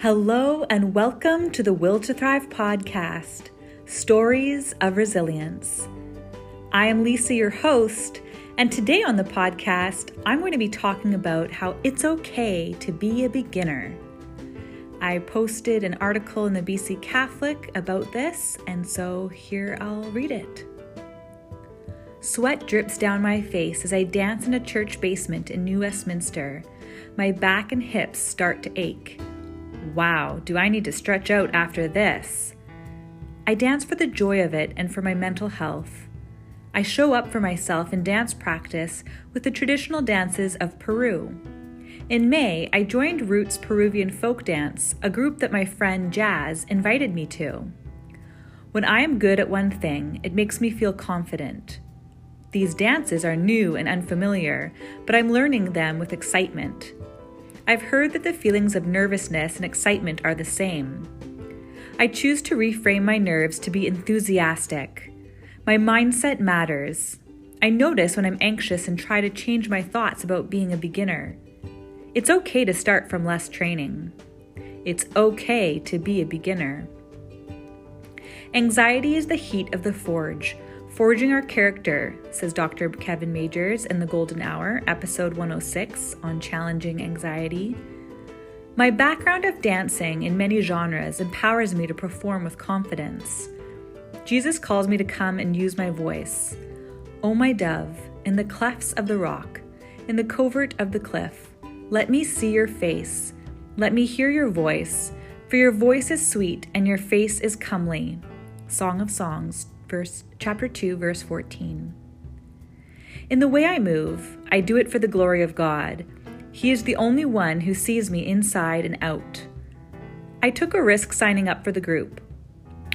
Hello, and welcome to the Will to Thrive podcast Stories of Resilience. I am Lisa, your host, and today on the podcast, I'm going to be talking about how it's okay to be a beginner. I posted an article in the BC Catholic about this, and so here I'll read it. Sweat drips down my face as I dance in a church basement in New Westminster. My back and hips start to ache. Wow, do I need to stretch out after this? I dance for the joy of it and for my mental health. I show up for myself in dance practice with the traditional dances of Peru. In May, I joined Roots Peruvian Folk Dance, a group that my friend Jazz invited me to. When I am good at one thing, it makes me feel confident. These dances are new and unfamiliar, but I'm learning them with excitement. I've heard that the feelings of nervousness and excitement are the same. I choose to reframe my nerves to be enthusiastic. My mindset matters. I notice when I'm anxious and try to change my thoughts about being a beginner. It's okay to start from less training. It's okay to be a beginner. Anxiety is the heat of the forge, Forging Our Character, says Dr. Kevin Majors in The Golden Hour, episode 106 on challenging anxiety. My background of dancing in many genres empowers me to perform with confidence. Jesus calls me to come and use my voice. O my dove, in the clefts of the rock, in the covert of the cliff, let me see your face. Let me hear your voice, for your voice is sweet and your face is comely. Song of Songs, verse chapter 2 verse 14. In the way I move, I do it for the glory of God. He is the only one who sees me inside and out. I took a risk signing up for the group.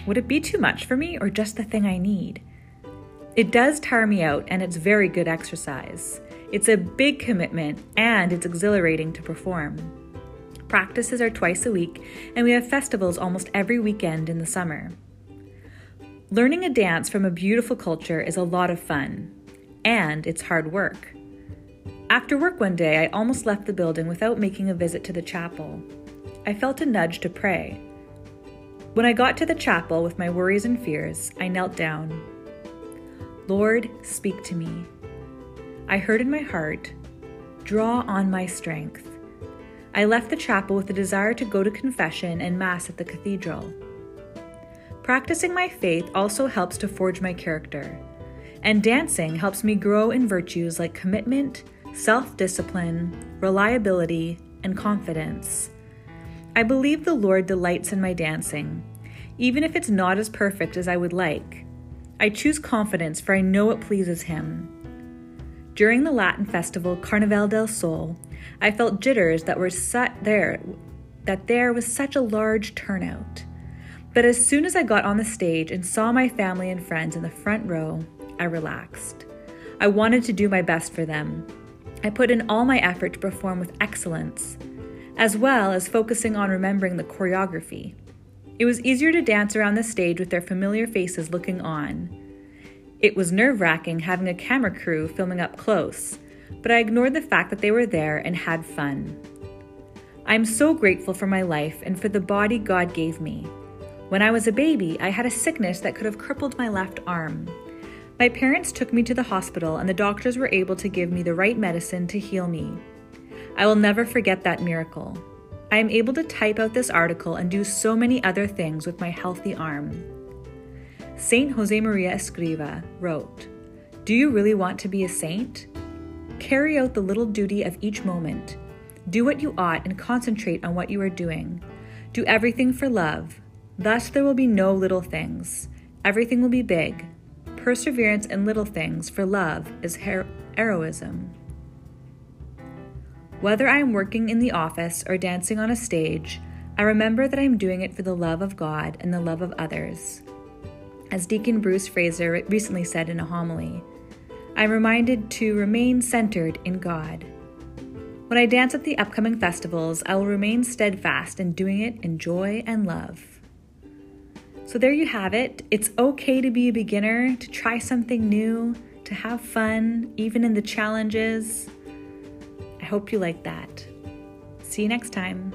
Would it be too much for me or just the thing I need? It does tire me out and it's very good exercise. It's a big commitment and it's exhilarating to perform. Practices are twice a week and we have festivals almost every weekend in the summer. Learning a dance from a beautiful culture is a lot of fun, and it's hard work. After work one day, I almost left the building without making a visit to the chapel. I felt a nudge to pray. When I got to the chapel with my worries and fears, I knelt down. Lord, speak to me. I heard in my heart, draw on my strength. I left the chapel with a desire to go to confession and Mass at the cathedral. Practicing my faith also helps to forge my character, and dancing helps me grow in virtues like commitment, self discipline, reliability, and confidence. I believe the Lord delights in my dancing, even if it's not as perfect as I would like. I choose confidence, for I know it pleases Him. During the Latin festival Carnaval del Sol, I felt jitters that were set there that there was such a large turnout. But as soon as I got on the stage and saw my family and friends in the front row, I relaxed. I wanted to do my best for them. I put in all my effort to perform with excellence, as well as focusing on remembering the choreography. It was easier to dance around the stage with their familiar faces looking on. It was nerve wracking having a camera crew filming up close, but I ignored the fact that they were there and had fun. I am so grateful for my life and for the body God gave me. When I was a baby, I had a sickness that could have crippled my left arm. My parents took me to the hospital, and the doctors were able to give me the right medicine to heal me. I will never forget that miracle. I am able to type out this article and do so many other things with my healthy arm. Saint Josemaria Escriva wrote Do you really want to be a saint? Carry out the little duty of each moment. Do what you ought and concentrate on what you are doing. Do everything for love. Thus, there will be no little things. Everything will be big. Perseverance in little things for love is her- heroism. Whether I am working in the office or dancing on a stage, I remember that I am doing it for the love of God and the love of others. As Deacon Bruce Fraser recently said in a homily, I'm reminded to remain centered in God. When I dance at the upcoming festivals, I will remain steadfast in doing it in joy and love. So, there you have it. It's okay to be a beginner, to try something new, to have fun, even in the challenges. I hope you like that. See you next time.